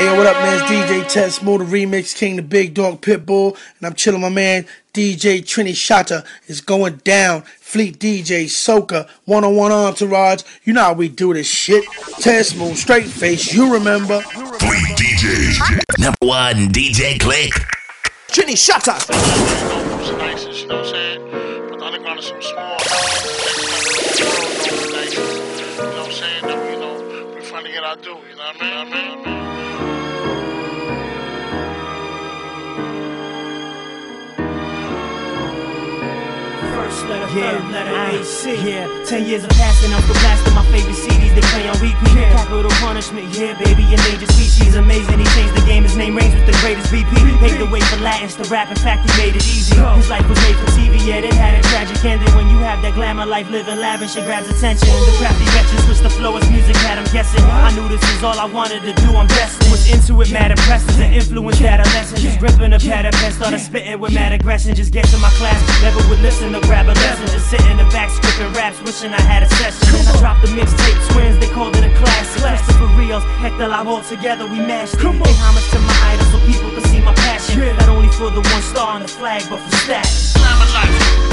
Hey, what up, man? It's DJ Test Smooth, the Remix King, the Big Dog Pitbull, and I'm chilling my man DJ Trini Shata. is going down. Fleet DJ Soka, one on one entourage. You know how we do this shit. Test Smooth, straight face, you remember. Fleet DJ, number one DJ Click. Trini Shata. Yeah, letter, AC. Yeah, ten years of passing, I'm the still blasting my favorite CDs they play on repeat. Yeah. Capital punishment, yeah, baby, endangered species. Amazing, he changed the game, his name reigns with the greatest BP. Paved the way for Latins to rap, in fact, he made it easy. His life was made for TV, yeah, it had a tragic ending. When you have that glamour life, living lavish, it grabs attention. The crafty wretches switch the flow as music had him guessing. I knew this was all I wanted to do, I'm destined. Was into it, mad impressive, and influenced adolescent. Just gripping a pad of pen, started spitting with mad aggression. Just get to my class, never would listen to grab a lesson. Just sit in the back, skipping raps, wishing I had a session. And I dropped the mixtape twins, they called it a classic. Christopher Rios, Hector Live all together, we mashed it. Pay homage to my idols so people can see my passion. Not only for the one star on the flag, but for stats. Glamour life, glamour life,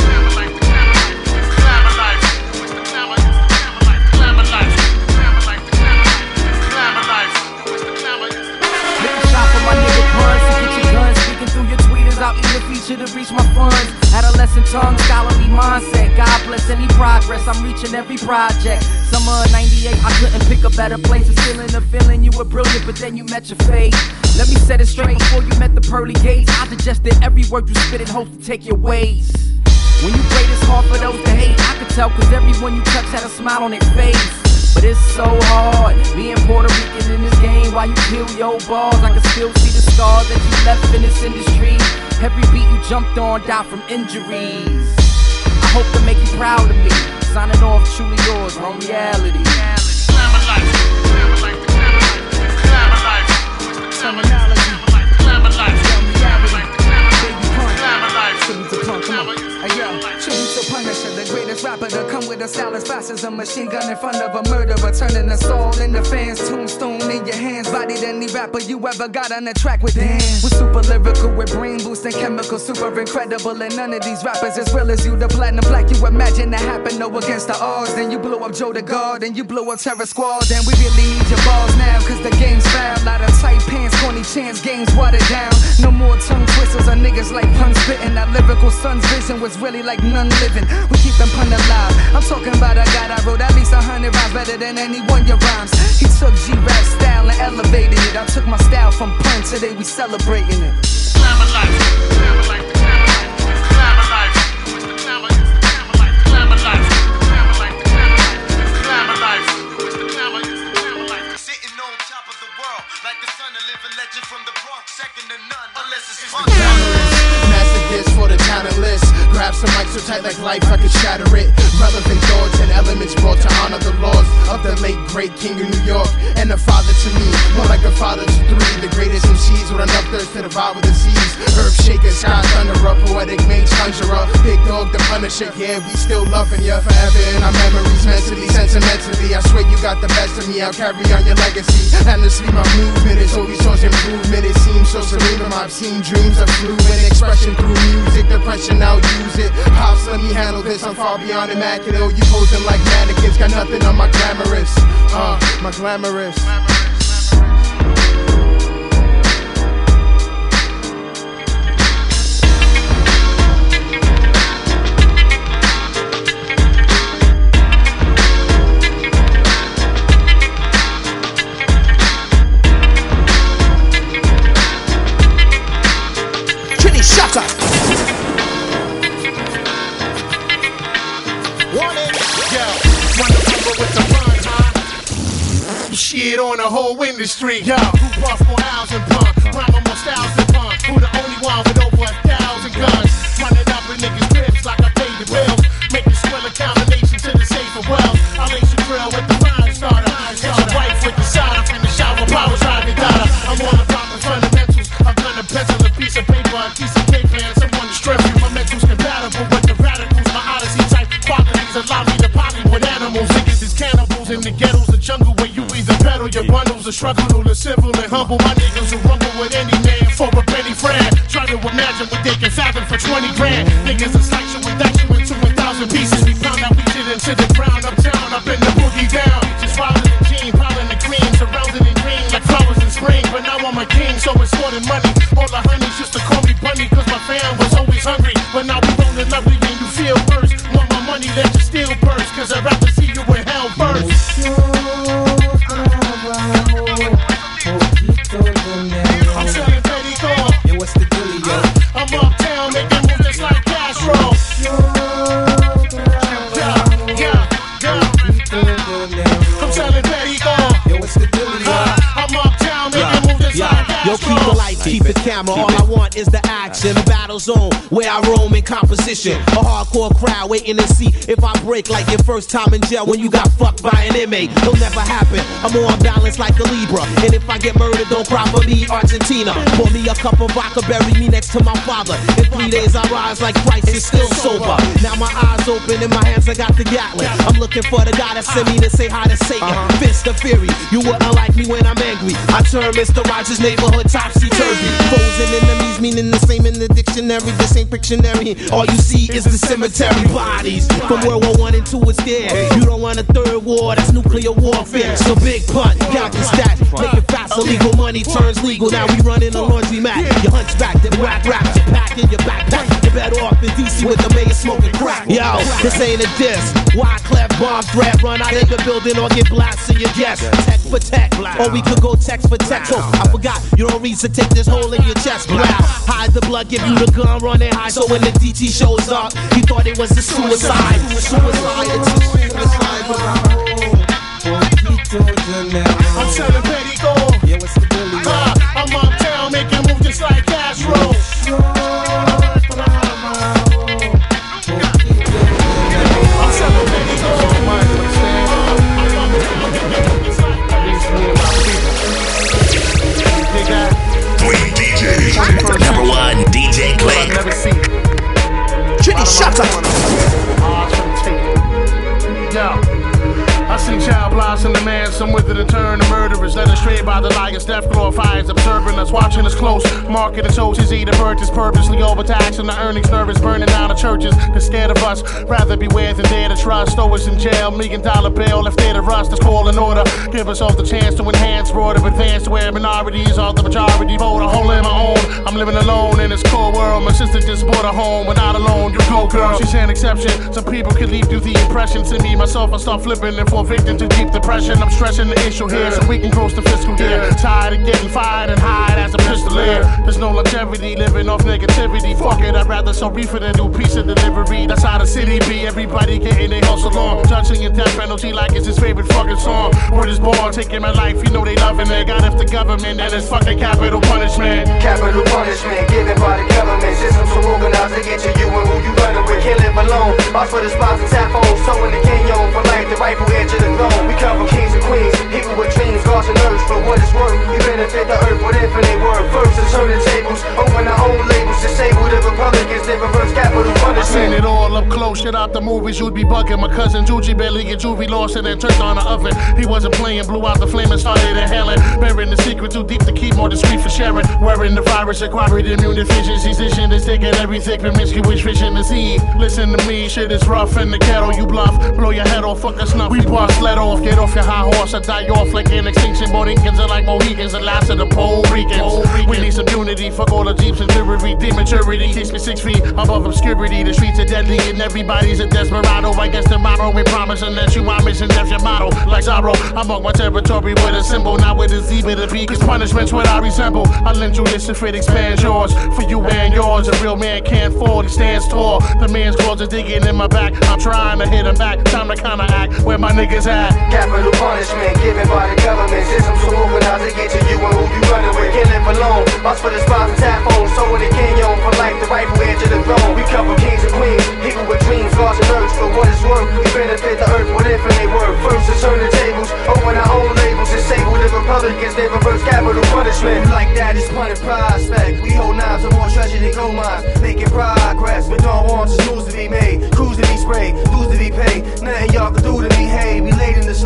mindset. God bless any progress. I'm reaching every project. Summer of 98, I couldn't pick a better place. It's feeling the feeling you were brilliant, but then you met your fate. Let me set it straight before you met the pearly gates. I digested every word you spit and hope to take your ways. When you played, it's hard for those to hate. I could tell, cause everyone you touch had a smile on their face. But it's so hard being Puerto Rican in this game while you kill your balls. I can still see the scars that you left in this industry. Every beat you jumped on died from injuries. Hope to make you proud of me. Signing off, truly yours, on reality. Glamour life, glamour life, glamour life, glamour life. What's the glamour? Glamour life, glamour life, glamour life, glamour life. Tribute to punk, come on. The greatest rapper to come with a style as fast as a machine gun in front of a murderer, turning a soul into fans. Tombstone in your hands, body than any rapper you ever got on the track with. Damn, we're super lyrical with brain boosting chemicals, super incredible. And none of these rappers as real as you. The platinum black you imagine that happen, no against the odds. Then you blow up Joe the God, and you blow up Terror Squad. Then we really need your balls now, cause the game's foul. Lot of tight pants, corny chance, games watered down. No more tongue twisters on niggas like pun spitting. That lyrical son's vision was really like none living. We keep them pun alive. I'm talking about a guy that wrote at least a hundred rhymes better than any one your rhymes. He took G-rap style and elevated it. I took my style from pun, today we celebrating it. Life, life, I could shatter it. Relevant thoughts and elements brought to honor the laws of the late great king of New York. And a father to me, more like a father to three. The greatest MCs with enough thirst to with the seas. Herb shaker, sky thunderer, poetic mage conjurer. Big dog, the punisher, yeah, we still loving you forever in our memories, mentally, sentimentally. I swear you got the best of me, I'll carry on your legacy. Honestly, my movement is always towards improvement. It seems so cerebral, I've seen dreams of fluid expression through music. Depression, I'll use it. Pops, let me handle this. I'm far beyond immaculate. Oh, you posing like mannequins, got nothing on my glamorous. Uh, my glamorous. Shit on the whole industry, yo. Who puff more hours and pun? Rhyme more styles than pun. Who the only one with humble. My where I roam in composition. A hardcore crowd waiting to see if I break like your first time in jail when you got fucked by an inmate. It'll never happen. I'm on balance like a Libra. And if I get murdered, don't cry for me, Argentina. Pour me a cup of vodka, bury me next to my father. In three days, I rise like Christ is still sober. Now my eyes open, and my hands I got the Gatling. I'm looking for the guy that sent me to say hi to Satan. Uh-huh. Fist of fury, you wouldn't like me when I'm angry. I turn Mr. Rogers' neighborhood topsy turvy. Foes and enemies meaning the same in the dictionary. This ain't Pictionary. All you see is the cemetery bodies. From World War One and Two, it's there. You don't want a third war, that's nuclear warfare. So big punt, count the stats, make it fast. Illegal money turns legal. Now we running a laundry mat. Your hunchback, then whack rap, you pack in your backpack. You're better off in DC with the mayor smoking crack. Yo, this ain't a diss. Why clap bomb threat? Run out of the building or get blasted your guess. Tech for tech, or we could go text for text. Oh, I forgot, you don't reason take this hole in your chest. Blow. Hide the blood, give you the gun, running high. So when the DT shows up, he thought it was a suicide. Suicide, it's suicide. I'm selling petty gold. Yo, what's the dealio? Uh, I'm uptown making moves just like blossom the man, some with it and turn to murderers. Led astray by the liars, death glorifies, observing us, watching us close. Marketing shows his eater purchase, purposely overtaxing the earnings, nervous, burning down the churches. They're scared of us, rather beware than dare to trust. Throw us in jail, million dollar bill, if they're to rust, that's call order. Give us all the chance to enhance, broader advance to where minorities are the majority vote. A hole in my own, I'm living alone in this cold world. My sister just bought a home, but not alone. You go, girl, she's an exception. Some people can leave through the impression to me. Myself, I start flipping and fall victim to deep depression. I'm stressing the issue here, so we can close the fiscal year. Tired of getting fired and hired as a pistolier. There's no longevity living off negativity. Fuck it, I'd rather sell reefer than do piece of delivery. That's how the city be. Everybody getting their hustle on. Judging a death penalty like it's his favorite fucking song. Word is born, taking my life. You know they loving it. Got if the government and it's fucking capital punishment. Capital punishment given by the government. Systems so organized to get to you and who you running with. Can't live alone. Box for the spots and tap phones. So in the canyon for life, the rightful heir to the throne. We come from kings and queens. People with dreams, gods and earth. For what it's worth, you benefit the earth with infinite worth. First to turn the tables, open our own labels. Disable the Republicans, then reverse capital I seen punishment. it all up close, shit out the movies, you'd be bugging. My cousin Juji barely get juvie lost and then turned on the oven. He wasn't playing, blew out the flame and started inhaling. Burying the secret too deep to keep more discreet for sharing. Wearing the virus, acquired immune deficiencies. This shit is taking everything promiscuous fishing the sea. Listen to me, shit is rough in the kettle, you bluff. Blow your head off, fuck a snuff. We bust, let off, get off your high horse, I die off like an extinction. Borincans are like Mohicans, the last of the Puerto Ricans. We need some unity, fuck all the jeeps and jewelry. Dematurity keeps me six feet above obscurity. The streets are deadly and everybody's a desperado. I guess tomorrow we promising that you are missing death your motto. Like Zorro, I'm on my territory with a symbol, not with a Z but a B. Cause punishment's what I resemble. I lend you this if it expands yours. For you and yours, a real man can't fall, he stands tall. The man's claws are digging in my back. I'm trying to hit him back. Time to kinda act where my niggas at. Capital punishment given by the government. Systems so organized to get to you and who you running with. Can't live alone. Box for the spots and tap phones. So when in the canyon for life, the rightful heir to the throne. We come from kings and queens. People with dreams, gods and earth. For what it's worth, we benefit the earth with infinite worth. First to turn the tables, open our own labels. Disable the Republicans, They reverse capital punishment. Like that is punted prospect. We hold knives and more treasure than gold mines. Making progress, but don't news to be made. Crews to be sprayed, dues to be paid. Nothing y'all can do to me. Hey, we laid in the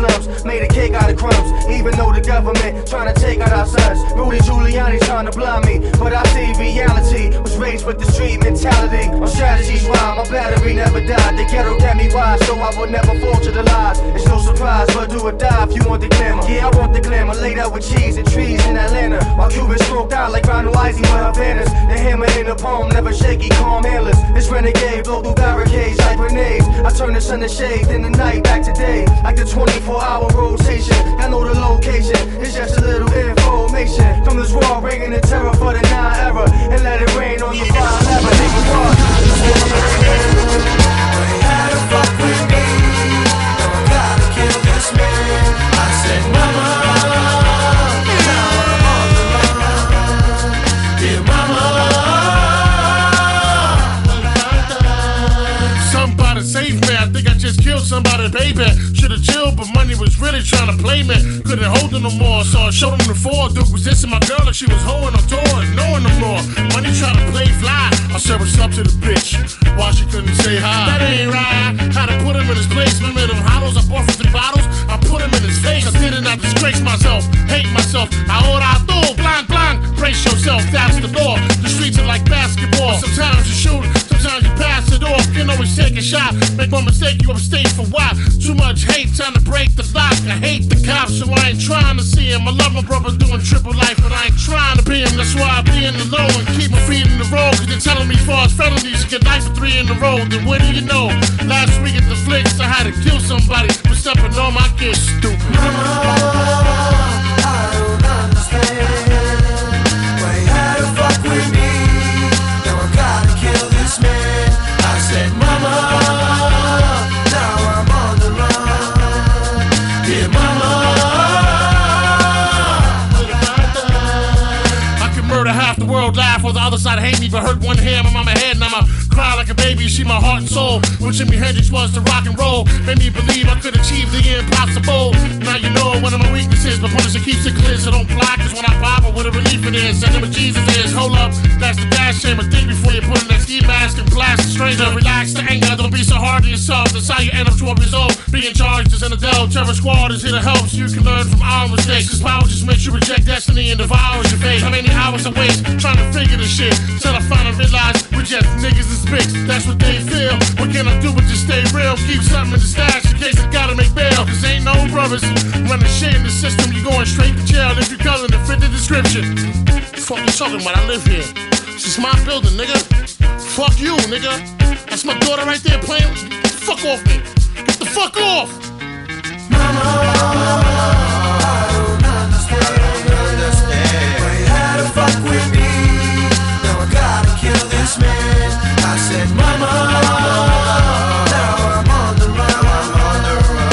made a cake out of crumbs. Even though the government trying to take out our sons. Rudy Giuliani trying to blind me, but I see reality. Was raised with the street mentality. On strategies why my battery never died. The ghetto got me wise, so I will never fall to the lies. It's no surprise, but do or die if you want the glamour. Yeah, I want the glamour. Laid out with cheese and trees in Atlanta. While Cubans smoked out like Ronald Isley with Havanas. The hammer in the palm, never shaky, calm handless. This renegade blow through barricades like grenades. I turn the sun to shade, then the night back to day. Like the 24 hour rotation. I know the location, it's just a little information. From this raw ringing the terror for the nine era. And let it rain on fire never. Nigga, Somebody save me. I think I just killed somebody, baby. But money was really trying to play me. Couldn't hold it no more, so I showed him the four. Duke was dissing my girl like she was hoeing on tour, knowing no more. Money trying to play fly. I said what's up to the bitch. Why she couldn't say hi? That ain't right. Had to put him in his place. Remember them hollows I bought for three bottles? I put him in his face. I did it not disgrace myself, hate myself. Ahora tú, blank, blind, Brace yourself, that's the door. The streets are like basketball. Sometimes you shoot, sometimes you pass it off. You can always take a shot. Make one mistake, you upstage for why? Too much hate, time to break the lock. I hate the cops, so I ain't trying to see him. I love my brother doing triple life, but I ain't trying to be him. That's why I be in the low and keep my feet in the road. Cause they're telling me far felonies, get life for three in a row. Then what do you know? Last week at the flicks, I had to kill somebody for stepping on my kids. Stupid. I the other side hate me, but hurt one hair, my mama head, and I'ma cry like a baby. She my heart and soul. What Jimi Hendrix was to rock and roll, made me believe I could achieve the impossible. Now you know one of my weaknesses, but punisher keeps it clear, so don't fly, cause when I pop, I what a relief it is. And what Jesus is. Hold up, that's the dash chamber. Think before you put in that ski mask and blast a stranger. Relax the anger, don't be so hard on yourself. That's how you end up 12 years old. Being charged as an adult, terror squad is here to help so you can learn from our mistakes. This power just makes you reject destiny and devours your fate. How many hours I waste trying to figure this shit? Till I finally realize we're just niggas and spicks. That's what they feel. What can I do but just stay real? Keep something in the stash in case I gotta make bail. Cause ain't no brothers running shit in the system. You going straight to jail if you color to fit the description. Fuck you talking about? I live here. This is my building, nigga. Fuck you, nigga. That's my daughter right there playing. Fuck off me. Get the fuck off. I said mama. Now I'm on the road, I'm on the road.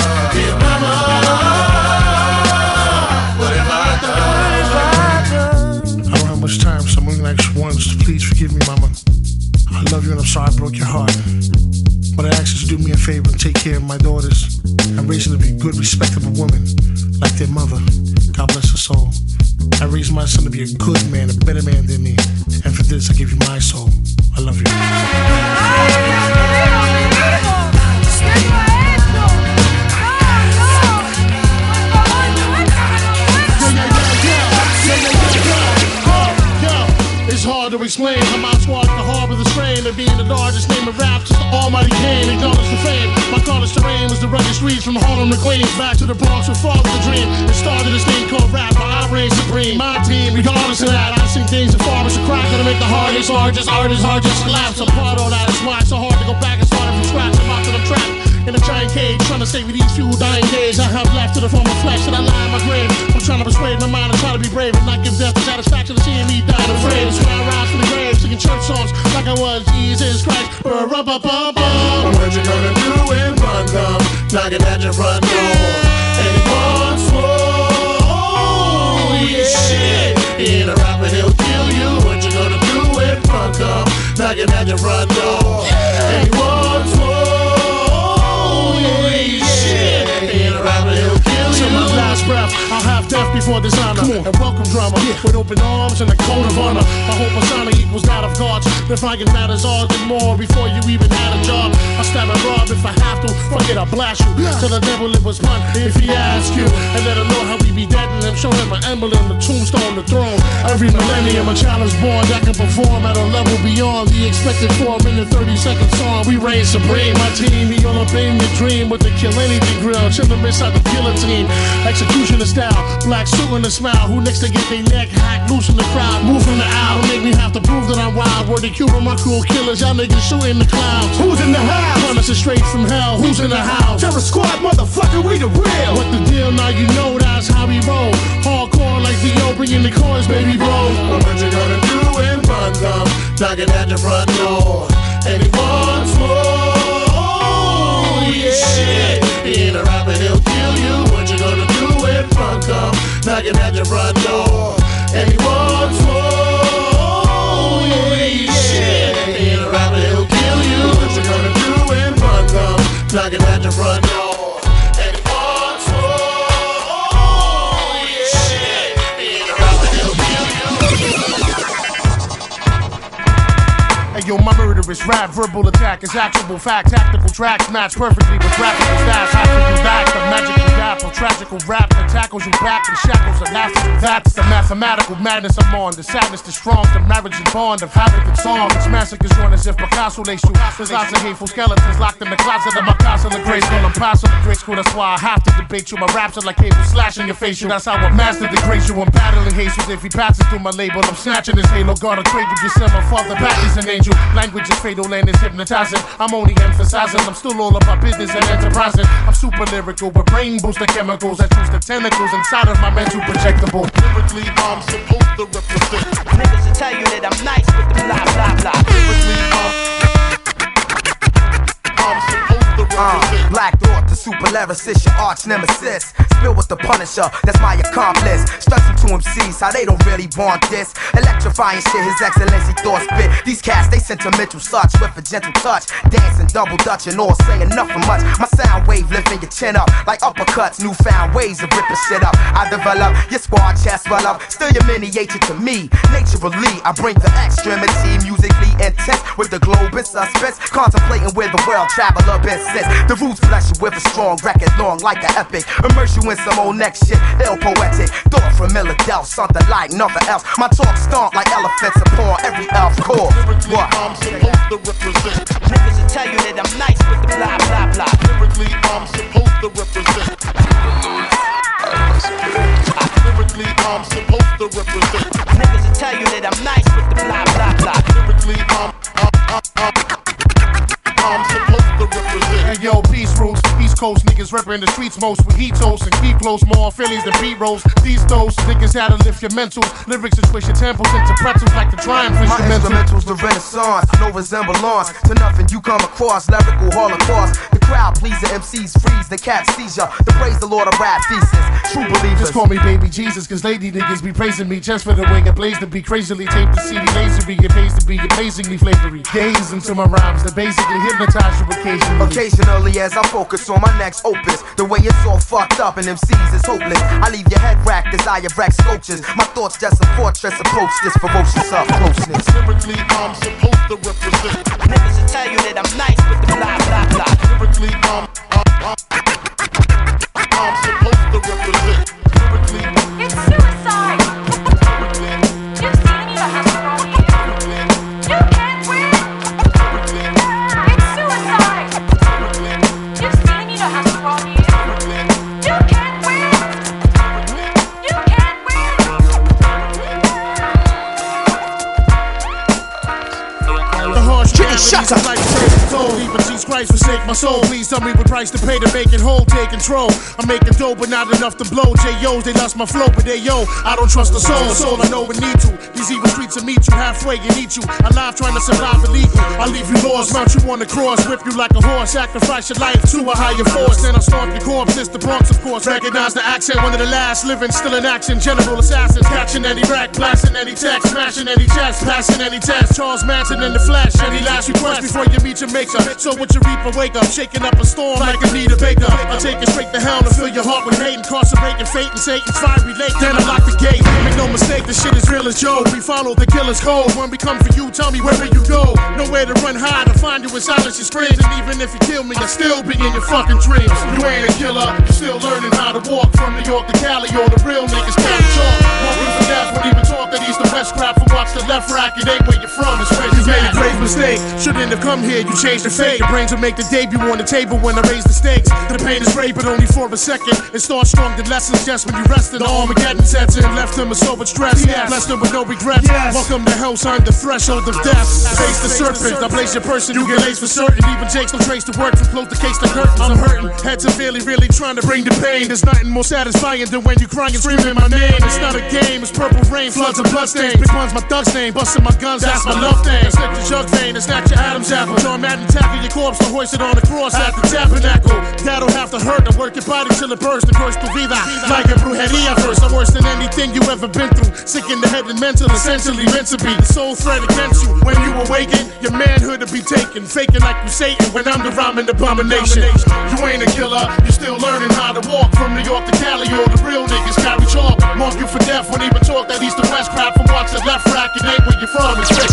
I don't have much time, so I'm only like once. Please forgive me, mama. I love you and I'm sorry I broke your heart. But I ask you to do me a favor and take care of my daughters and raise them to be good, respectable women like their mother. God bless her soul. I raised my son to be a good man, a better man than me. And for this, I give you my soul. I love you. It's hard to explain how my squad can harbor the strain of being the largest name of rap since the almighty came. Acknowledge the fame. My college terrain was the rugged streets from Harlem to Queens back to the Bronx with father the dream. It started this thing called rap, but I reign supreme. My team, regardless of that, I sing things as far as a crack that'll make the hardest, hardest, hardest, hardest collapse. Apart all that, it's why it's so hard to go back and start it from scratch. In cage, trying to save me these few dying days. I have left to the form of flesh that I lie in my grave. I'm trying to persuade my mind and try to be brave and not give death the satisfaction of seeing me die afraid. That's why I rise from the grave, singing church songs like I was Jesus Christ. Ba-ra-ba-ba-bum. What you gonna do when one come knocking at your front door? And he wants more. Holy shit! Ain't a rapper, he'll kill you. What you gonna do when one come knocking at your front door? Last breath, death before for dishonor. And welcome drama with open arms and a code of honor. I hope persona equals that of gods. Defying matters all and more before you even had a job. I stab and rob if I have to. Fuck it, I'll blast you. Tell the devil it was fun if he asks you. And let him know how we be dead and show him my emblem, the tombstone, the throne. Every millennium, a child is born that can perform at a level beyond the expected 4 minute 30 second song. We reign supreme. My team, we all up in your dream with the kill anything grill. Chillin' inside the guillotine. Executioner style, black suit and a smile. Who next to get their neck hacked, loose in the crowd. Move from the aisle, make me have to prove that I'm wild. Word the Cuban, my cool killers, y'all niggas shooting the clouds. Who's in the house? Punisher straight from hell. Who's in the house? Terror Squad, motherfucker, we the real. What the deal? Now you know that's how we roll. Hardcore like VO, bringing the coins, baby, bro. Well, what you gonna do when fun comes? Knocking at your front door. And he wants more. Oh, yeah. Shit. He ain't a rapper, he'll kill you. What you gonna do when fun? Knocking at your front door. And he wants more. Yeah. Shit. Ain't a rapper, he'll kill you. What you gonna do when fun comes? Knocking at your front door. And yo, my murderous rap, verbal attack is actual fact. Tactical tracks match perfectly with graphical stats. Of you back, the magical dapple, tragical rap that tackles you back in shackles of laughter. That's the mathematical madness I'm on. The sadness, the strong, the marriage and bond of havoc and song. It's massacres run as if Picasso lace you. There's lots of hateful skeletons locked in the closet of my castle of grace. Call them possible grade school, that's why I have to debate you. My raps are like cable slashing your facial. That's how I master the grace you. I'm battling Jesus. If he passes through my label, I'm snatching his halo. God, a trade with yourself. My father back is an angel. Language is fatal and it's hypnotizing. I'm only emphasizing. I'm still all about business and enterprising. I'm super lyrical with brain booster chemicals that choose the tentacles inside of my mental projectable. Lyrically, I'm supposed to represent. Niggas will tell you that I'm nice with the blah blah blah. Lyrically, I'm, I'm Uh. Black Thought, the super lyricist, your arch nemesis. Spill with the Punisher, that's my accomplice. Stressing to MCs how they don't really want this. Electrifying shit, His Excellency thought spit. These cats, they sentimental such with a gentle touch. Dancing, double dutch, and all saying nothing much. My sound wave lifting your chin up like uppercuts. Newfound ways of ripping shit up. I develop your squad chest well up. Still your miniature to me. Naturally, I bring the extremity musically intense with the globe in suspense. Contemplating where the world traveler been since. The roots bless you with a strong record, long like an epic. Immerse you in some old next shit, ill poetic. Thought from Philadelphia, something like nothing else. My talk stomp like elephants upon every elf core. Lyrically, What? I'm supposed to represent. Niggas will tell you that I'm nice with the blah blah blah. Lyrically, I'm supposed to represent. Lyrically, I'm supposed to represent. Niggas will tell you that I'm nice with the blah blah blah. Lyrically, I'm, I'm, I'm, I'm, I'm supposed to represent. Hey yo, peace rules. Coast niggas reppin' the streets most with heat toast and keep close more Phillies than beat rolls. These those niggas had to lift your mentals. Lyrics and twist your temples into pretzels like the triumph My instrumental. instrumentals, the renaissance, no resemblance to nothing you come across. Lyrical holocaust, the crowd please the MCs freeze, the cat seizure, the praise the Lord of rap thesis. True believers. Just call me baby Jesus, cause lady niggas be praising me just for the way I blaze to be crazily taped the CD lasery. It pays to be amazingly flavory. Gaze into my rhymes that basically hypnotize you occasionally. Occasionally, as I focus on my next opus, the way it's all fucked up and MCs is hopeless. I leave your head racked as I erect sculptures. My thoughts just a fortress approach this ferocious up closeness. Lyrically, I'm supposed to represent. Niggas will tell you that I'm nice with the blah blah blah. Lyrically, I'm, I'm, I'm, Christ tell me what price to pay to make it whole. Take control. I'm making dough, but not enough to blow. J.O.'s, they lost my flow, but they yo. I don't trust the soul. Soul, I know we need to. These evil streets will meet you halfway and eat you. Alive trying to survive illegal. I'll leave you lost, mount you on the cross, whip you like a horse. Sacrifice your life to a higher force. Then I'll stomp your corpse. It's the Bronx, of course. Recognize the accent, one of the last living, still in action. General assassins, catching any rack, blasting any text, smashing any chest, passing any test. Charles Manson in the flesh, any last request before you meet your maker. So what you the reaper wake up, shaking up a storm like Anita Baker. I take it straight to hell and fill your heart with hate, incarcerating fate and Satan's fiery lake. Then I lock the gate. Make no mistake, this shit is real as Joe. We follow the killer's code. When we come for you, tell me where will you go? Nowhere to run high to find you in silence and screams. And even if you kill me, I'll still be in your fucking dreams. You ain't a killer, you still learning how to walk from New York to Cali. All the real niggas can't talk. Walking for death, won't even talk that east to west crap. From watch the left rack, it ain't where you're from, it's where you made a grave mistake. Shouldn't have come here, you changed the fate. Your brains will make the debut on the table when I raise the stakes. The pain is great, but only for a second. It starts strong, the lessons just when you rested. The Armageddon sets in, left them with so much stress. Blessed them with no regrets. Welcome to hell, sign the threshold of death. Face the serpent, I place your person, you get laced for certain. Even Jake's no trace to work from close the case to curtains. I'm hurting, head severely, really trying to bring the pain. There's nothing more satisfying than when you crying and screaming my name. It's not a game, it's purple rain, floods and bloodstains. Big one's my thug's name, busting my guns, that's my love thing. Slip the jug vein and snatch your Adam's apple. John Madden tackle your corpse to hoist it on the cross at the tabernacle. That'll have to hurt to work your body till it bursts. The curse to vida like a brujeria first. I'm worse than anything you ever been through. Sick in the head and mental, essentially meant to be. The sole threat against you when you awaken. Your manhood to be taken, faking like you Satan when I'm the rhyming abomination. You ain't a killer, You're still learning how to walk from New York to Cali. All the real niggas carry chalk. Mark you for death, won't even talk that east to west crap from watch the left rack. It ain't where you're from, it's you.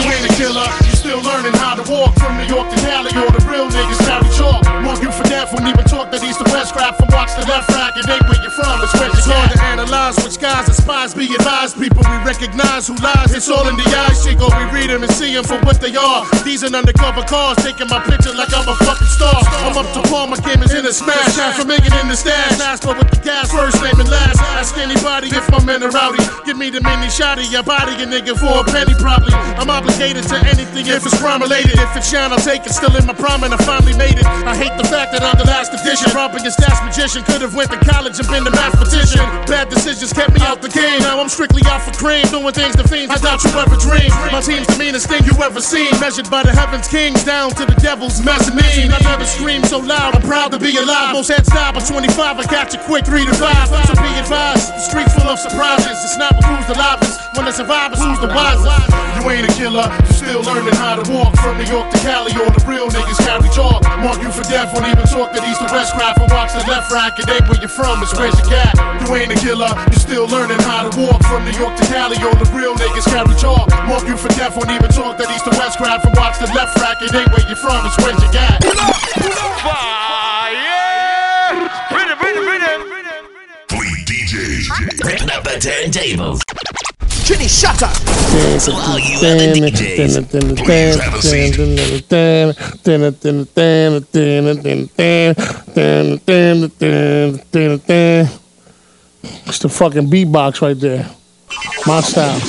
You ain't a killer, You're still learning how to walk from New York to Cali. All the real niggas carry chalk. Mark you for death, won't even talk that east to west crap from watch the left rack. It ain't where you're from, it's where It's hard to analyze which guys and spies be advised. People we recognize who lies, it's all in the eyes. Chico, we read them and see them for what they are. These are undercover cars taking my picture like I'm a fucking star. I'm up to par, my game is in a smash. Half for million in the stash. Nice, but with the gas, first name and last. Ask anybody if my men are rowdy. Give me the mini shotty, your body a nigga for a penny probably. I'm obligated to anything if it's crime related. If it's shine, I'll take it. Still in my prime and I finally made I hate the fact that I'm the last edition. Robbing your stats magician. Could have went to college and been the mathematician. Bad decisions kept me out the game. Now I'm strictly out for cream. Doing things to fiends I doubt you ever dreamed. My team's the meanest thing you ever seen. Measured by the heavens kings down to the devil's mezzanine. I've never screamed so loud. I'm proud to be alive. Most heads die by 25. I catch you quick, 3 to 5. So be advised. The streets full of surprises. It's not who's the livest. When the survivors, who's the wisest? You ain't a killer. You still learning how to walk from New York to Cali. All the real niggas carry chalk. Mark you for death. Won't even talk that east to west crap. And watch the left rack. It ain't where you're from. It's where you got. You ain't a killer. You still learning how to walk from New York to Cali. All the real niggas carry chalk. Mark you for death. Won't even talk that east to west crap. And watch the left rack. It ain't where you're from. It's where you got. Fleet DJs. Ripping up the turntables. Shut up. All you DJs, please have a seat. It's the fucking beatbox right there. My style.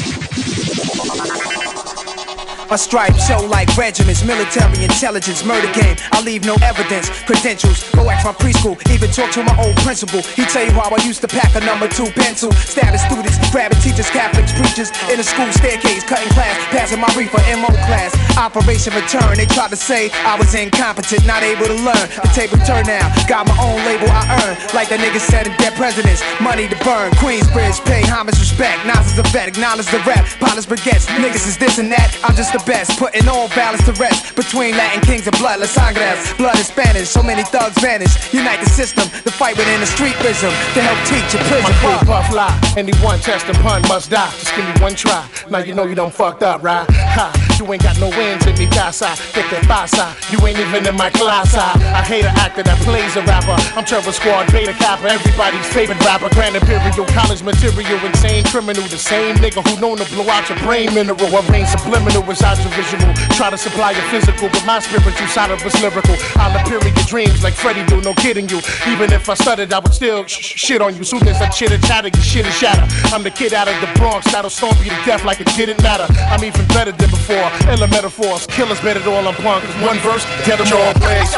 My stripes show like regiments, military intelligence, murder game. I leave no evidence, credentials. Go ask my preschool, even talk to my old principal. He tell you how I used to pack a number two pencil. Stabbing students, grabbing teachers, Catholics, preachers. In the school staircase, cutting class, passing my reefer MO class. Operation Return, they tried to say I was incompetent, not able to learn. The table turned now, got my own label I earn. Like the niggas said in Dead Presidents, money to burn. Queensbridge, pay homage, respect. Nas is the vet, acknowledge the rap. Pilots, baguettes, niggas is this and that. I'm just the best, putting all balance to rest. Between Latin kings and blood, las sangres. Blood is Spanish, so many thugs vanish. Unite the system, the fight within the street rhythm. To help teach a prison My crew puff lie. Anyone test a pun must die. Just give me one try. Now you know you done fucked up, right? Ha! You ain't got no wins in me, casa. Get that pasa. You ain't even in my class. I, I hate an actor that plays a rapper. I'm Terror Squad, Beta Kappa, everybody's favorite rapper. Grand Imperial, college material, insane criminal. The same nigga who known to blow out your brain mineral. I rain subliminal inside your visual. Try to supply your physical, but my spiritual side of us lyrical. I'll appear in your dreams like Freddie do, no kidding you. Even if I stuttered, I would still sh- sh- shit on you. Soon as I chitter chatter, your shit is shatter. I'm the kid out of the Bronx that'll stomp you to death like it didn't matter. I'm even better than before. Illa metaphors, killers better than all I'm punk. One verse, dead them all plays.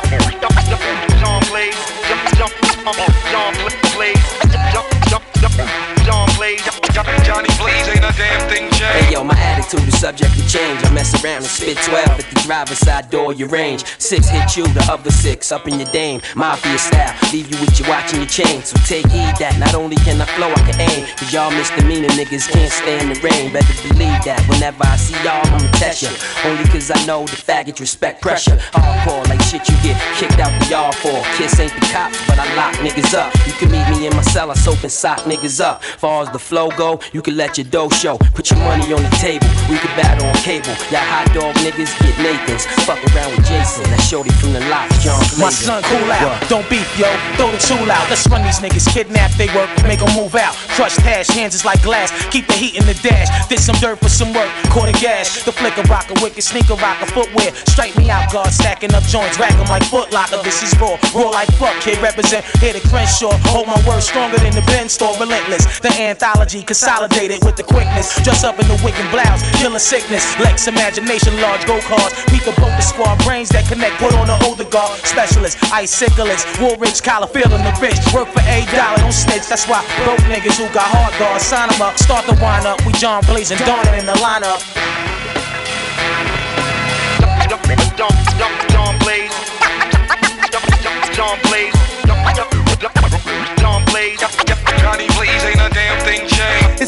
John Blaze, Johnny Blaze ain't a damn thing changed. Hey yo, my attitude the subject to change. I mess around and spit 12 at the driver's side door, your range. Six hit you, the other six up in your dame. Mafia style, leave you with your watch and your chain. So take heed that not only can I flow, I can aim. Cause y'all misdemeanor niggas can't stand the rain. Better believe that whenever I see y'all, I'ma test ya. Only cause I know the faggots respect pressure. Hardcore like shit you get kicked out the yard for. Kiss ain't the cops, but I lock niggas up. You can meet me in my cell, I soap and sock niggas up. Far as the flow go, you can let your dough show. Put your money on the table, we can battle on cable. Y'all hot dog niggas get Nathan's. Fuck around with Jason, that shorty from the lot, John My son, cool out. What? Don't beef, yo. Throw the tool out. Let's run these niggas. Kidnap, they work. Make them move out. Crush hash, hands is like glass. Keep the heat in the dash. Did some dirt for some work. Quarter gas. The flicker rocker, wicked sneaker rocker, footwear. Straight me out, guard. Stacking up joints. Rack like foot locker. This is raw. Raw like fuck, kid. Represent here to Crenshaw. Hold my word stronger than the Ben store. Relentless. The consolidated with the quickness. Dress up in the wicked blouse. Killer sickness. Lex imagination, large go cars. Peek boat, the squad. Brains that connect. Put on the older guard. Specialist. Iciclets. Woolrich, collar, feeling the rich. Work for a dollar. Don't snitch. That's why broke niggas who got hard guards. Sign 'em up. Start the wind up. We John Blaze and Dawn in the lineup. Don't, don't, don't blaze. Don't blaze.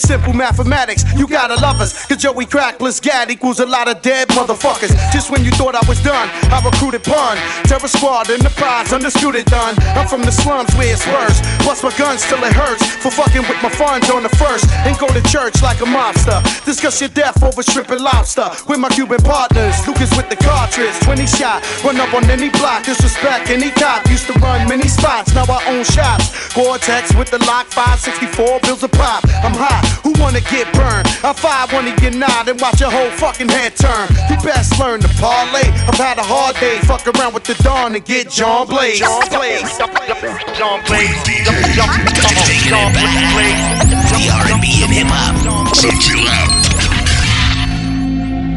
It's simple mathematics, you gotta love us. Cause Joey Crackless Gad equals a lot of dead motherfuckers. Just when you thought I was done, I recruited Pun. Terror Squad in the prize, undisputed done. I'm from the slums where it's worse. Bust my guns till it hurts. For fucking with my funds on the first. And go to church like a mobster. Discuss your death over shrimp and lobster. With my Cuban partners, Lucas with the cartridge. 20 shot, run up on any block. Disrespect any cop. Used to run many spots, now I own shops. Gore-Tex with the lock, 564 bills a pop. I'm hot, who wanna get burned? I five one to get nod and watch your whole fucking head turn. You best learn to parlay. I've had a hard day, fuck around with the dawn and get John Blaze. John Blaze. John Blaze. Taking it back. The R&B and hip hop. So chill out.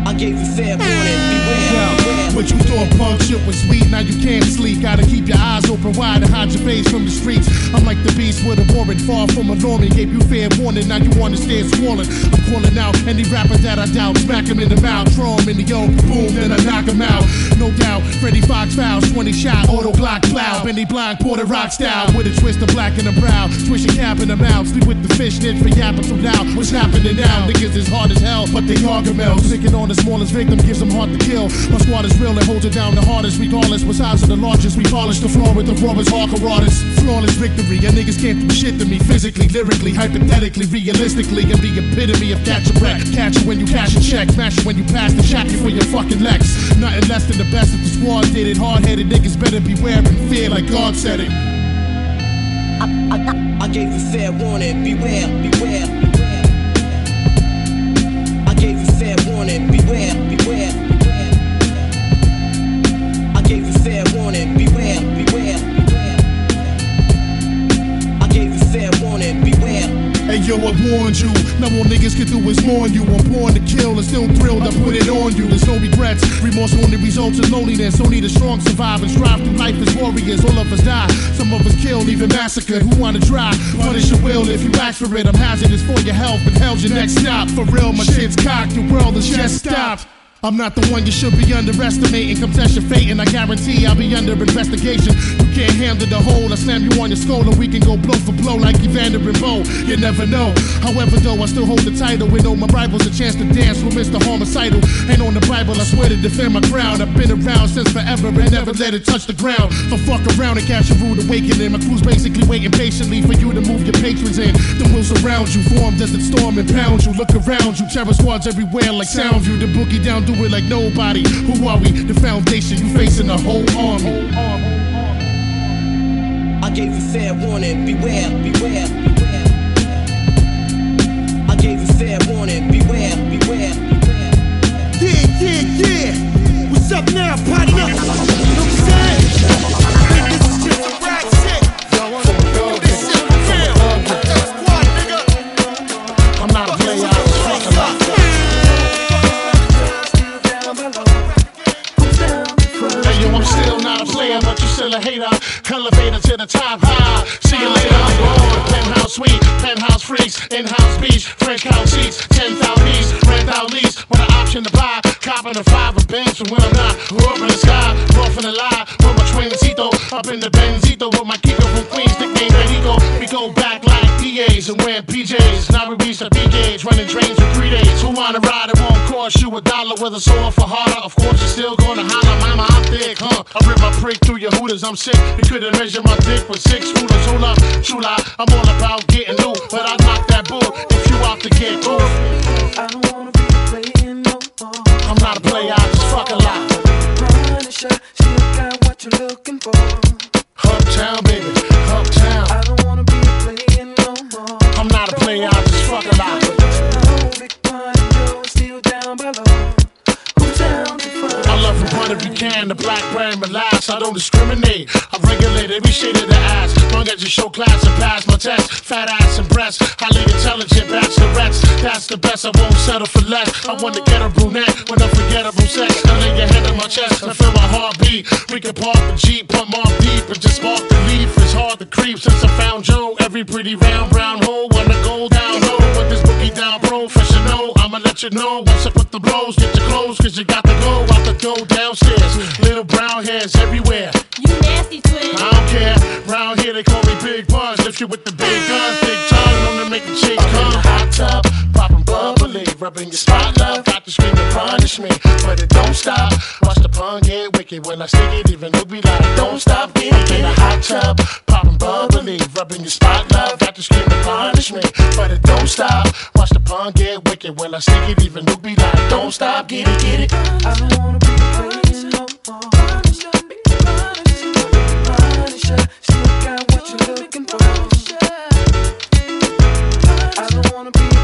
I gave you fair warning. Beware. What you thought punk shit was sweet, now you can't sleep. Gotta keep your eyes open wide and hide your face from the streets. I'm like the beast with a warrant, far from a Norman. Gave you fair warning, now you wanna stand swollen. I'm calling out any rapper that I doubt. Smack him in the mouth, throw him in the yoke, boom, then I knock him out. No doubt, Freddie Fox fouls, 20 shot, auto block plow. Benny Block, Porter Rock style, with a twist of black in the brow. Swish a cap in the mouth, sleep with the fish snitch for yapping so loud. What's happening now? Niggas is hard as hell, but they gargamels. Picking on the smallest victim gives them hard to kill. My squad is real and holds it down the hardest, regardless. what size of the largest, we polish the floor with the rawest hardcore artists. Flawless victory, and niggas can't do shit to me physically, lyrically, hypothetically, realistically. And the epitome of catch a wreck. Catch it when you cash a check, smash you when you pass the shot before your fucking Lex. Nothing less than the best if the squad did it. Hard headed niggas better beware and fear like God said it. I gave you fair warning. Beware, beware. Beware. I gave you fair warning. Beware. Beware. Fair warning. Beware. Beware. I gave you fair warning. Beware. Hey yo, I warned you. Now all niggas can do is mourn you. I'm born to kill and still thrilled I put it on you. There's no regrets. Remorse only results in loneliness. Only the strong survive and strive through life as warriors. All of us die. Some of us killed, even massacred. Who wanna try? Punish your will if you ask for it. I'm hazardous for your health, but hell's your next stop. For real, my shit's cocked. Your world is just stopped. I'm not the one you should be underestimating. Come test your fate, and I guarantee I'll be under investigation. You can't handle the whole. I slam you on your skull, and we can go blow for blow like Evander and Bowe. You never know. However, though, I still hold the title. We know my rival's a chance to dance with Mr. Homicidal. Ain't on the Bible, I swear to defend my crown. I've been around since forever and never let it touch the ground. So fuck around and catch a rude awakening. My crew's basically waiting patiently for you to move your patrons in. The we'll surround you, form desert storm and pound you. Look around you, terror squads everywhere like Soundview. The boogie down, do it like nobody. Who are we? The foundation, you facing the whole army. I gave you fair warning. Beware. Beware. Beware. I gave you fair warning. Beware. Beware. Yeah, yeah, yeah. What's up now, partner? You know what I'm saying? beach, French count seats, 10 thousands, rent out lease, with an option to buy, copping a five of Benz. and when I'm not, we're up in the sky, rough in the lie, put my twin Zito, up in the Benzito, with my And wearing PJs. Now we reach the P gauge, running trains for three days. Who wanna ride? It won't cost you a dollar with a sore for harder. Of course, you're still gonna holler, mama, I'm thick, huh? I rip my prick through your hooters, I'm sick. You couldn't measure my dick with six rulers. Hold up, true lie, I'm all about getting new, but I knock that bull if you out to get cool. I don't wanna be playing no more. I'm not a player, I just fuck a lot. Punisher, still got what you're looking for. Uptown, baby, uptown. I don't wanna I'm not a player, I just fuck a lot. One if you can, the black brand relax. I don't discriminate. I regulate every shade of the ass. Long as you show class and pass my test. Fat ass and breasts, highly intelligent bachelorettes. That's the best, I won't settle for less. I want to get a brunette forget unforgettable sex. I lay your head on my chest and feel my heartbeat. We can park the Jeep, pump off deep and just spark the leaf. It's hard to creep since I found Joe. Every pretty round brown hole wanna go down low. With this bookie down professional, I'ma let you know. Once I put the blows, get your clothes, cause you got to go out the door downstairs. Little brown hairs everywhere. You nasty twin. I don't care. Round here they call me Big Buns. Lift you with the big guns, big tongue, known to make the chick come. Hot tub, popping bubbly, rubbing your spot, love. Got to scream and punish me, but it don't stop. Watch the pun get wicked when I stick it. Even you'll be like, don't stop, get it in a hot tub, popping bubbly, rubbing your spot, love. Got to scream and punish me, but it don't stop. Watch the pun get wicked when I stick it. Even be like, don't stop, get it, get it. I don't wanna be playing no more. Punisher, still got what you're looking for. I don't wanna be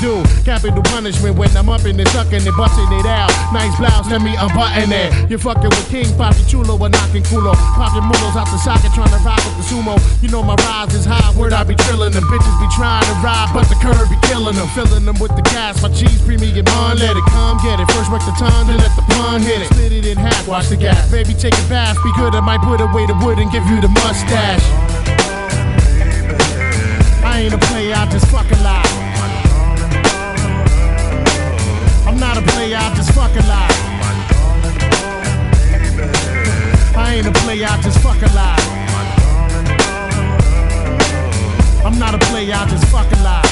do. Capital punishment when I'm up in it, sucking it, busting it out. Nice blouse, let me unbutton it. You're fucking with King, Papi Chulo, or knocking culo. Popping mulos out the socket, trying to ride with the sumo. You know my rise is high, word I be trillin' them. Bitches be trying to ride, but the curve be killing them. Filling them with the gas, my cheese premium on, let it come get it. First work the tongue, then let the pun hit it. Split it in half, watch the gas. Baby, take a bath, be good, I might put away the wood and give you the mustache. I ain't a player, I just fucking lie. Just fucking lie. I ain't a player, I just fucking lie. I'm not a player, I just fucking lie.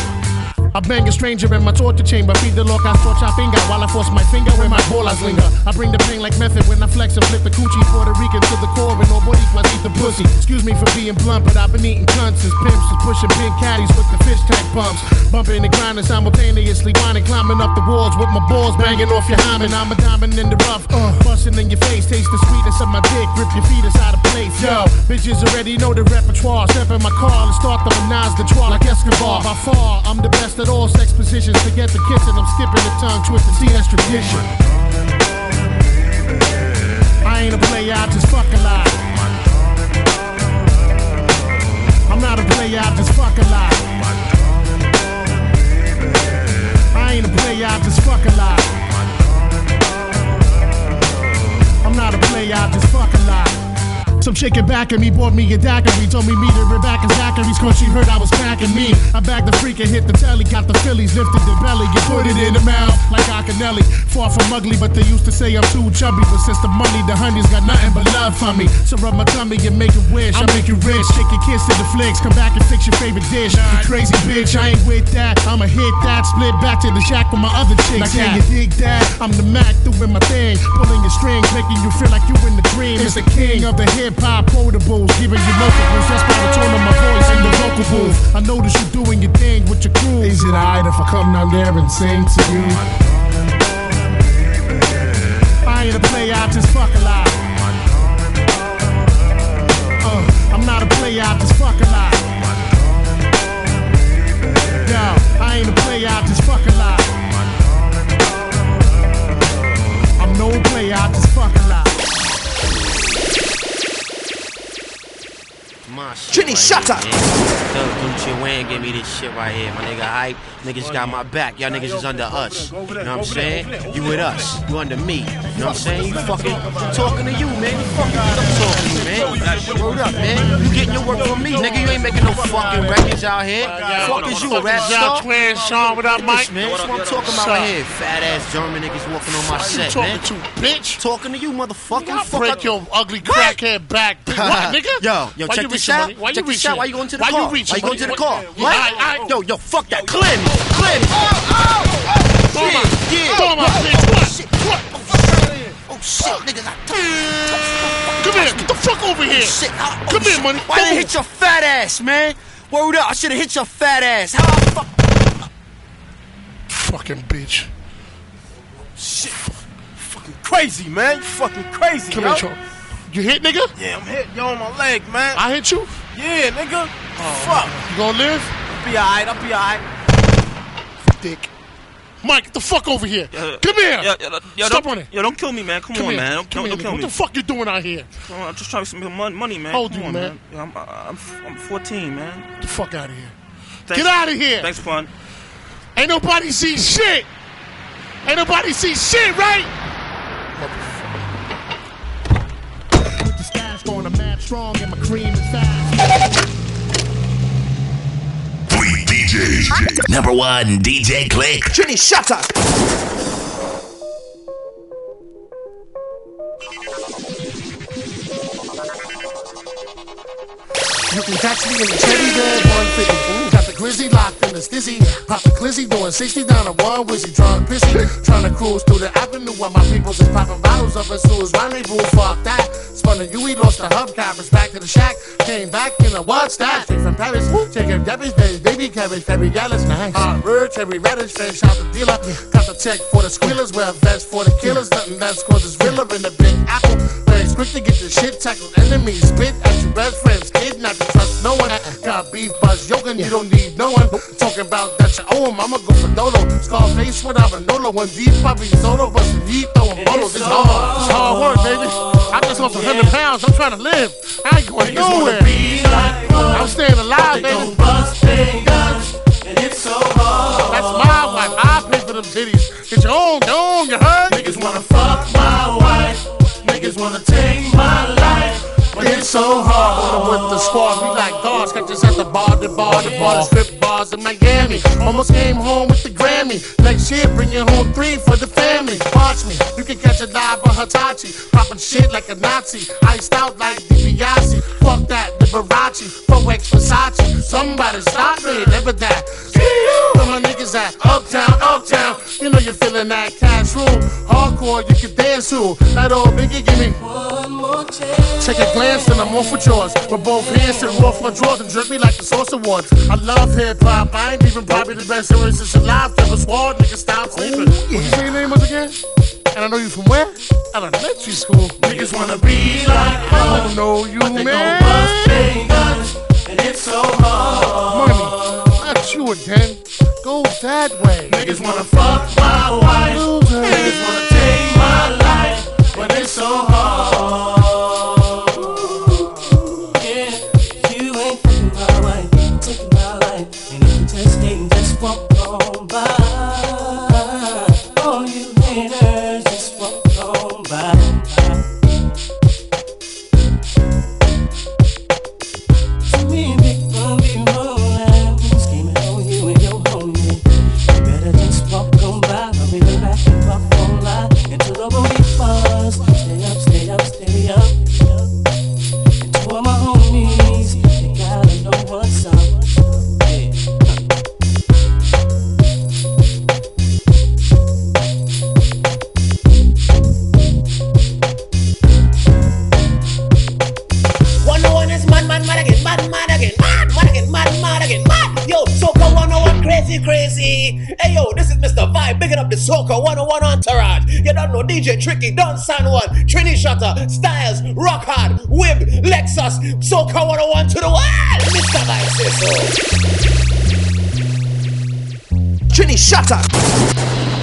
I bang a stranger in my torture chamber. Feed the loca, torcha finger while I force my finger where my bolas linger. I bring the pain like method when I flex and flip the coochie Puerto Rican to the core and nobody plus eat the pussy. Excuse me for being blunt, but I've been eating cunts since pimps was pushing pink caddies with the fish tank pumps. Bumping and grinding simultaneously, whining, climbing up the walls with my balls banging off your hymen. I'm a diamond in the rough, uh, busting in your face. Taste the sweetness of my dick, rip your feet out of place. Yo, bitches already know the repertoire. Step in my car and start the menage the trois like Escobar. By far, I'm the best at all sex positions. Forget the kissing, I'm skipping the tongue twisting. See, that's tradition. I ain't a player, I just fucking lie. I'm not a player, I just fucking lie. I ain't a player, I just fucking lie. I'm not a player, I just fucking lie. Some chicken back at me, bought me a daiquiri. Told me meet her Rebecca Zachary's cause she heard I was packing me. I bagged the freak and hit the telly. Got the Phillies, lifted the belly, and put it in the mouth like Acanelli. Far from ugly, but they used to say I'm too chubby. But since the money, the honey's got nothing but love for me. So rub my tummy and make a wish. I make you rich, take your kiss to the flicks. Come back and fix your favorite dish. You crazy bitch, I ain't with that. I'ma hit that, split back to the shack with my other chicks. Now can you dig that? I'm the Mac doing my thing, pulling your strings, making you feel like you in the dream. It's the king of the hip hop quotables, giving you multiples. That's the tone of my voice in the vocal booth. I notice you doing your thing with your crew. Is it alright if I come down there and sing to you? I ain't a player, I just fuck a lot. Uh, I'm not a player, I just fuck a lot. Trini, shut up. man. Gucci Wayne give me this shit right here. My nigga hype. Niggas got my back. Y'all niggas is under us. You know what I'm saying? You with us. You under me. You know what I'm saying? You fucking I'm talking to you, man. You fucking I'm talking to you, man. Word up, man. You getting your work from me, nigga. You ain't making no fucking records out here. Fuck is you, a rap star? Twin, Sean, what up, Mike? Man, that's what I'm talking about right here. Fat ass German niggas walking on my Who you set, talking man. to, bitch? Talking to you, motherfucker. Fuck break your ugly crackhead back. What, nigga? Yo, yo, Why check you this out. Why check you this out. reaching? Why you going to the car? you reaching? Why you going to the car? what- What? I- I- Yo, yo, fuck that. Clear me. Clear me. Throw my, Yeah, yeah. throw my bitch. What? Oh shit, niggas. Come here, get the fuck over here. Oh, shit. I- oh, Come here, shit. money. Why didn't hit your fat ass, man? Word up. I should have hit your fat ass. How I fuck? Fucking bitch. Shit. Fucking crazy, man. You fucking crazy, Come yo. here. You hit, nigga? Yeah, I'm hit. Yo, on my leg, man. I hit you? Yeah, nigga. Oh, fuck. You gonna live? I'll be alright. I'll be alright. Dick. Mike, get the fuck over here. Yo, Come here. Yo, yo, yo, Stop running. Yo, don't kill me, man. Come, Come on, here. man. Don't, Come don't, here, don't kill What me. What the fuck you doing out here? Come on, I'm just trying to make some money, man. How old Come you, on, man? Yo, I'm, I'm, I'm 14, man. Get the fuck out of here. Thanks- Get out of here. Thanks, Pun. Ain't nobody see shit. Ain't nobody see shit, right? With the stash going, I'm mad strong and my cream is fast. Three DJs. Number one, DJ Click. Trini, shut up. Pop the glizzy doing 60 down a one wizzy. Drunk pissy. Trying to cruise through the avenue while my people just popping bottles of Sue's rendezvous. Fuck that. Spun the UE, lost the hubcappers. Back to the shack. Came back in a what's that? Straight from Paris. Chicken Debbie's days. Baby cabbage. Very Gallus. Nice. Uh, Hot bird. Cherry radish. Fresh out the dealer. Got the check for the squealers. Wear a vest for the killers. Nothing that's cause it's realer in the big apple. Quick to get your shit tackled. Enemies spit at your best friends. Kid not to trust no one. Got beef buzz yoga, you don't need no one. Talking about that you owe him, I'ma go for Dodo. Scarface without a Nolo. One deep puppy Soto, but the deep throwing bottles. It's hard. It's hard work, baby. I just lost 100 pounds. I'm trying to live. I ain't going nowhere. I'm staying alive, baby. And it's so hard. That's my wife. I pay for them titties. Get your own, your own, you heard? Niggas wanna fuck my. Niggas wanna take my life. But it's so hard. With the squad, we like dogs. Catch us at the bar, the bar, the bar, the strip bars in Miami. Almost came home with the Grammy. Next year, bringing home three for the family. Watch me, you can catch a dive for Hitachi. Popping shit like a Nazi. Iced out like DiBiase. Fuck that, Liberace. 4X Versace. Somebody stop me, never that. Where my niggas at? Uptown, uptown. You know you're feeling that cash room. Hardcore, you can dance to. That old biggie, give me one more chance. Take a glance, then I'm off with yours. With both hands and off my drawers and jerk me like the Source Awards. I love hip hop. I ain't even probably the best lyricist alive. Never swore, nigga, stop sleeping. What you say your name was again? And I know you from where? Elementary school. Niggas wanna be like I don't know you, But they man. gon' bust they. And it's so hard. Money, not you again. Go that way. Niggas wanna fuck my wife. Niggas wanna take my life. But it's so hard. mad, mad again, mad, mad again, mad, mad again, mad, mad again, mad. Yo, Soca 101, crazy, crazy. Hey, yo, this is Mr. Vibe, picking up the Soca 101 entourage. You don't know DJ Tricky, Don San One, Trini Shutter, Styles, Rock Hard, Wib, Lexus, Soca 101 to the world. Mr. Vibe says. Trini Shutter.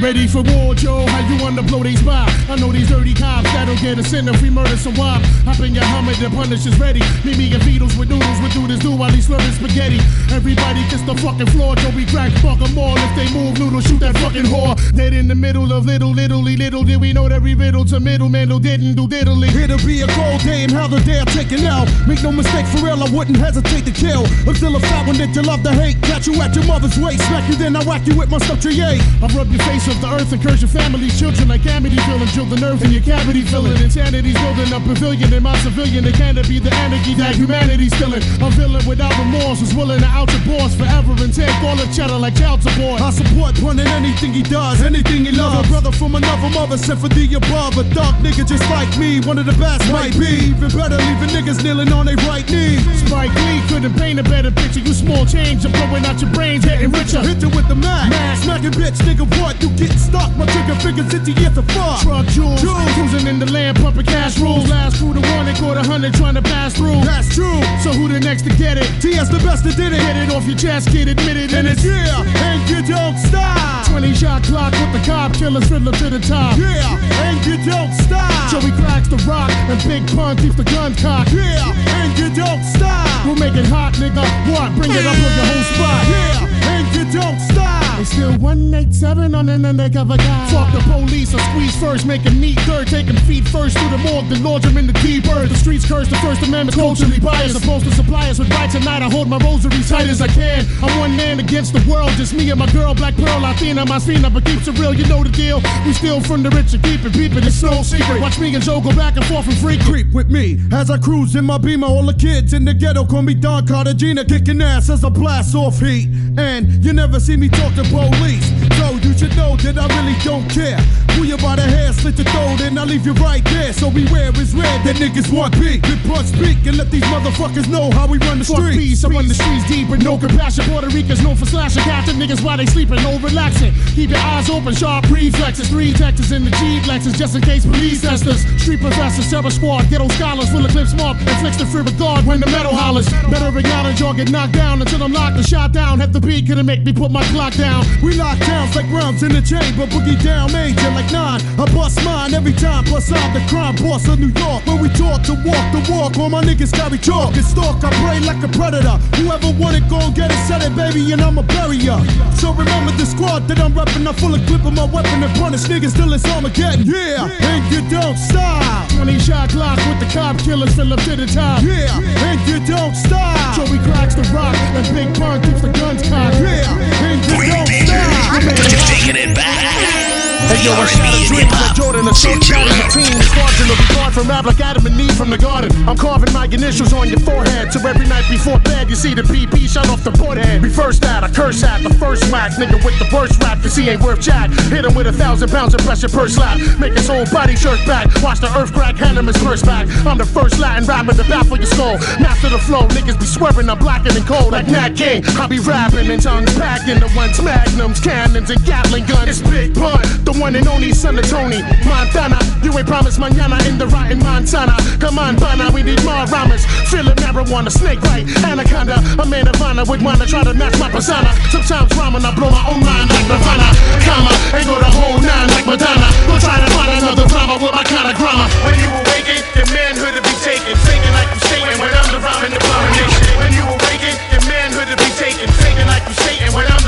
Ready for war, Joe? How you wanna blow these by? I know these dirty cops that'll get us in if we murder some wop. Hop in your Hummer, the punish is ready. Meet me and Beatles with noodles, with do this do while he's slurping spaghetti. Everybody kiss the fucking floor, Joe. We crack fuck 'em all. If they move, noodle, shoot that fucking whore. Dead in the middle of little, littly, little did we know that we riddle to middleman who didn't do diddly. It'll be a cold day and how the day I take it out. Make no mistake, for real, I wouldn't hesitate to kill. Until a fat one that you love to hate. Catch you at your mother's waist. Smack you, then I whack you with my stuff tray. I rub your face off the earth and curse your family's children like Amityville and drill the nerve in your cavity filling. Insanity's building a pavilion in my civilian. It can't be the anarchy that humanity's filling. A villain without remorse is willing to out your boss forever and take all the cheddar like child support. I support Pun in anything he does, anything he loves. A brother from another mother sent for the above. A dark nigga just like me, one of the best might be. Even better, leaving niggas kneeling on their right knee. Spike Lee couldn't paint a better picture. You small change, I'm blowing out your brains, getting richer. Hit you with the Mac. Smacking bitch, nigga, what? You getting stuck? My trigger fingers your the fuck. Truck jewels, cruising in the land, pumping cash rules. Last through the one, they caught a hundred trying to pass through. That's true. So who the next to get it? TS the best that did it. Get it off your chest, kid, admit it. And it's yeah, and you don't stop. 20 shot clock with the cop killers fiddler to the top. Yeah, and you don't stop. Joey cracks the rock and Big Pun keeps the gun cocked. Yeah, and you don't stop. We'll make it hot, nigga. What? Bring it up with your whole spot. Yeah, and you don't stop. It's still 187 on an undercover guy. Fuck the police, I squeeze first, make him neat third, take feet first through the morgue, then launch him in the earth. The streets curse the First Amendment, culturally biased. Supposed to supply us with right tonight. I hold my rosary tight as I can. I'm one man against the world, just me and my girl, Black Pearl, Latina, my Cena, but keeps it real, you know the deal. We steal from the rich and keep it peeping, it's no secret. Watch me and Joe go back and forth and freak. Creep with me as I cruise in my beamer. All the kids in the ghetto call me Don Cartagena, kicking ass as I blast off heat. And you never see me talk to police. So you should know that I really don't care. Pull you by the hair, slit your throat, and I leave you right there. So beware, it's red that niggas want beat. Good punch speak and let these motherfuckers know how we run the Fuck streets. peace, I run the streets deep with no compassion. Puerto Ricans known for slashing captain niggas while they sleeping, no relaxing. Keep your eyes open, sharp reflexes. Three Texas in the G Lexus, just in case police test us. Street professors, terror squad, ghetto scholars, full of clips mark, inflicts the fear of God when the metal hollers. Better acknowledge or get knocked down until I'm locked and shot down. Have the beat couldn't make me put my clock down. We lock towns like rounds in the chamber, boogie down major like nine. I bust mine every time, plus I'm the crime boss of New York. When we talk to walk the walk, all my niggas carry chalk and stalk. I pray like a predator. Whoever want it, go get it, set it, baby, and I'ma bury ya. So remember the squad that I'm reppin'. I'm full of clip of my weapon and punish niggas till it's Armageddon. Yeah, and you don't stop. 20 shot clock with the cop killers fill up to the top. Yeah, and you don't stop. Joey cracks the rock and Big Pun keeps the guns cocked. Yeah, and you don't taking it back. Hey yo, I shot a dream that Jordan a short shot as a team. Squadron will be gone from rap like Adam and Eve from the garden. I'm carving my initials on your forehead. So every night before bed, you see the PP shot off the board head. First at, I curse at the first whack. Nigga with the worst rap, cause he ain't worth jack. Hit him with a thousand pounds of pressure per slap. Make his whole body jerk back. Watch the earth crack, hand him his first back. I'm the first Latin rapper to baffle your skull. Master the flow, niggas be swearing I'm blacker than cold like Nat King. I be rapping and tongues packing the ones magnums, cannons, and Gatling guns. It's Big Pun, the one and only son of Tony Montana. You ain't promised mañana in the rotten Manzana. Come on, Bana, we need more rhymes. Feeling marijuana, snake right, anaconda. A man of honor would wanna try to match my persona. Sometimes rhyming, I blow my own mind like Nirvana. Comma, ain't go the whole nine like Madonna. Go try to find another drama with my kind of grammar. When you awaken, your manhood to be taken. Singing like you Satan when I'm the rhyming abomination. When you awaken, your manhood to be taken. Singing like you Satan when I'm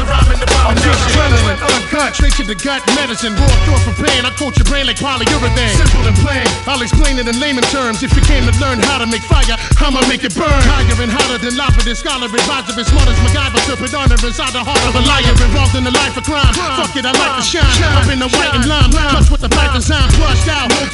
the. Adrenaline, uncut, straight to the gut, medicine, raw thought for pain. I coat your brain like polyurethane. Simple and plain, I'll explain it in layman terms. If you came to learn how to make fire, I'ma make it burn. Higher and hotter than lava, than scholar, advisor, as smart as MacGyver. To put honor inside the heart of a liar, involved in the life of crime. Fuck it, I like to shine. Up in the white and lime, touch with the python sound, flushed out. No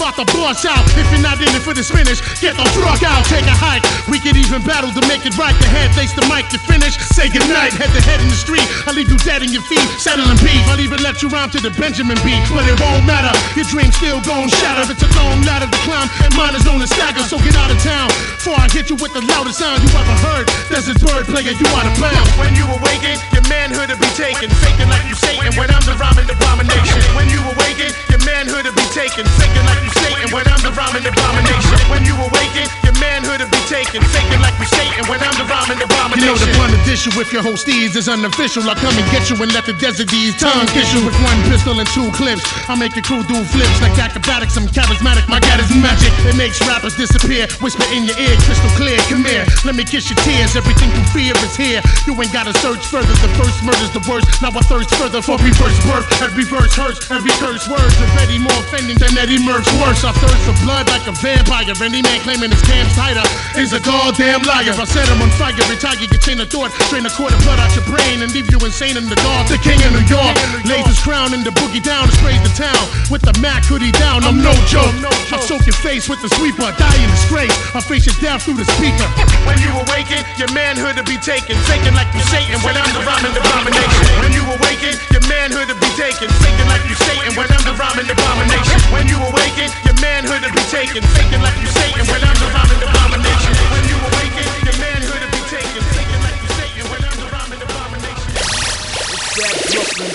about to bust out. If you're not in it for the finish, get the fuck out. Take a hike. We could even battle to make it right. The head face the mic, you finish. Say goodnight, head to head in the street. I leave you dead in your feet, settling beef. I'll even let you rhyme to the Benjamin beat, but it won't matter. You're dream still gon' shatter. It's a long ladder to climb, and mine is on a stagger. So get out of town before I hit you with the loudest sound you ever heard. This bird player, you out of bounds. When you awaken, your manhood will be taken. Faking like you Satan when I'm the rhyming abomination. When you awaken, your manhood to be taken. taken like you're Satan when I'm the rhyming abomination. When you awaken, manhood will be taken. Faking like you Satan when I'm the rhyming You abomination. know the blunt issue with your whole steeds is unofficial. I come and get you and let the desert D's tongue kiss you with one pistol and two clips. I make your crew do flips like acrobatics. I'm charismatic. My God is magic. It makes rappers disappear. Whisper in your ear, crystal clear. Come here, let me kiss your tears. Everything you fear is here. You ain't gotta search further. The first murder's the worst. Now I thirst further for reverse birth. Every verse hurts. Every curse words Eddie more offending than Eddie Murph's worse. I thirst for blood like a vampire. Any man claiming his cam's tighter is a goddamn liar. I set him on fire. Retire your chain of thought. Drain a quarter blood out your brain and leave you insane in the dark. The king of New York lays his crown in the boogie down and sprays the town with the Mac hoodie down. I'm no joke. I soak your face with the sweeper. Die in disgrace. I face your death through the speaker. When you awaken, your manhood will be taken. Faking like you Satan when I'm the rhyming abomination. When you awaken, your manhood will be taken. Like you Satan when I'm the rhyming abomination. When you awaken, your manhood will be taken. Faking like you Satan when I'm the rhyming abomination. When you awaken, your manhood will be taken. Faking like you Satan when I'm the rhyming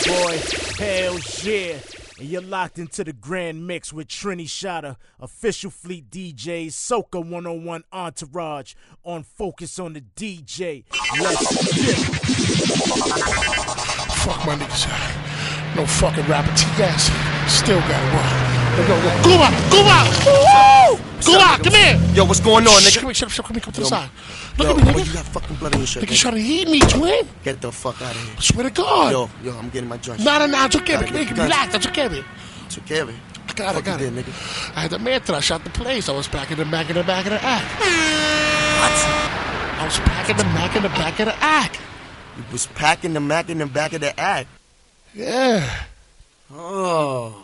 boy. Hell yeah. And you're locked into the grand mix with Trini Shotta, official fleet DJs, Soca 101 Entourage on Focus on the DJ. Let's get. Fuck my niggas. No fucking rapper. T-Gas. Still gotta work. Go, go, go. Kuma! Kuma! Woo! Kuma, come here! Yo, what's going on, Shh, nigga? Come here, shut up, shut up, come here, come to the side. Look yo, at me, boy, nigga. you got fucking blood on your shirt. Nigga man. trying to eat me, twin. Get the fuck out of here. I swear to God. Yo, yo, I'm getting my dress. Nada, nada, it's okay, Gotta baby. get Relax, guns. that's okay, baby. Took care of it. I got it, I got it. did, nigga. I had the mantra. I shot the place. I was back in the back in the back of the act. What? I was packing the back in the back of the act. You was packing the Mac in the back of the act. Yeah. Oh.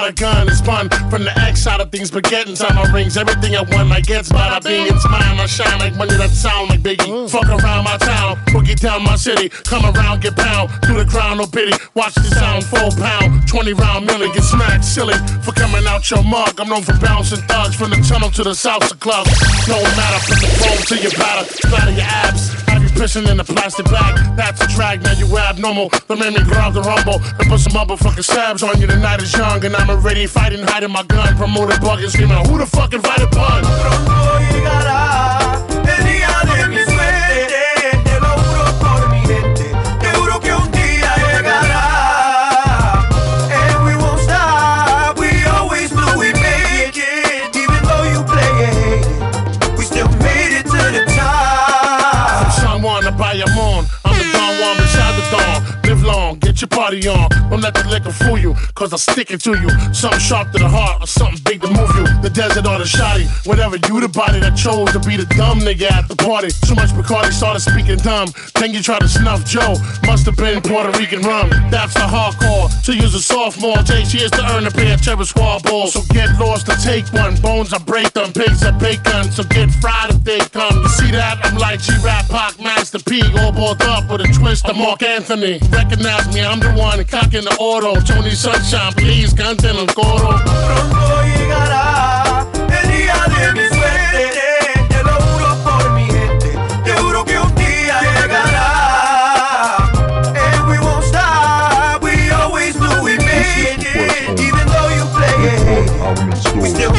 got a gun. It's fun from the X side of things, but getting time my rings. Everything I want, I get bada bing. It's mine, I shine like money that sound like Biggie. Mm. Fuck around my town, boogie down my city. Come around, get pound. Through the crown, no pity. Watch the sound, full pound. 20 round million, get smacked silly for coming out your mug. I'm known for bouncing thugs from the tunnel to the salsa club. No matter, put the phone to your batter, splatter your abs. Have you pissing in a plastic bag? That's a drag, now you abnormal. Made me grab the rumble and put some motherfucking stabs on you. The night is young and I'm already fighting, hiding my gun. Promoting bugging, screaming, who the fuck invited Pun? Party on. Don't let the liquor fool you, cause I'll stick it to you. Something sharp to the heart, or something big to move you. The desert or the shoddy, whatever you the body that chose to be the dumb nigga at the party. Too much Bacardi started speaking dumb. Then you try to snuff Joe, must have been Puerto Rican rum. That's the hardcore. To use a sophomore, takes years to earn a pair of Terror Squad balls. So get lost to take one. Bones, I break them. Pigs, I bacon. So get fried if they come. You see that? I'm like G-Rap, Pac, Master P. All balled up with a twist of Marc Anthony. Recognize me, I'm the one cocking the auto. Tony Sunshine, please, canten el coro. Pronto llegará el día de mi suerte, te lo juro por mi gente, te juro que un día llegará. And we won't stop, we always knew we made it, even though you play it, we still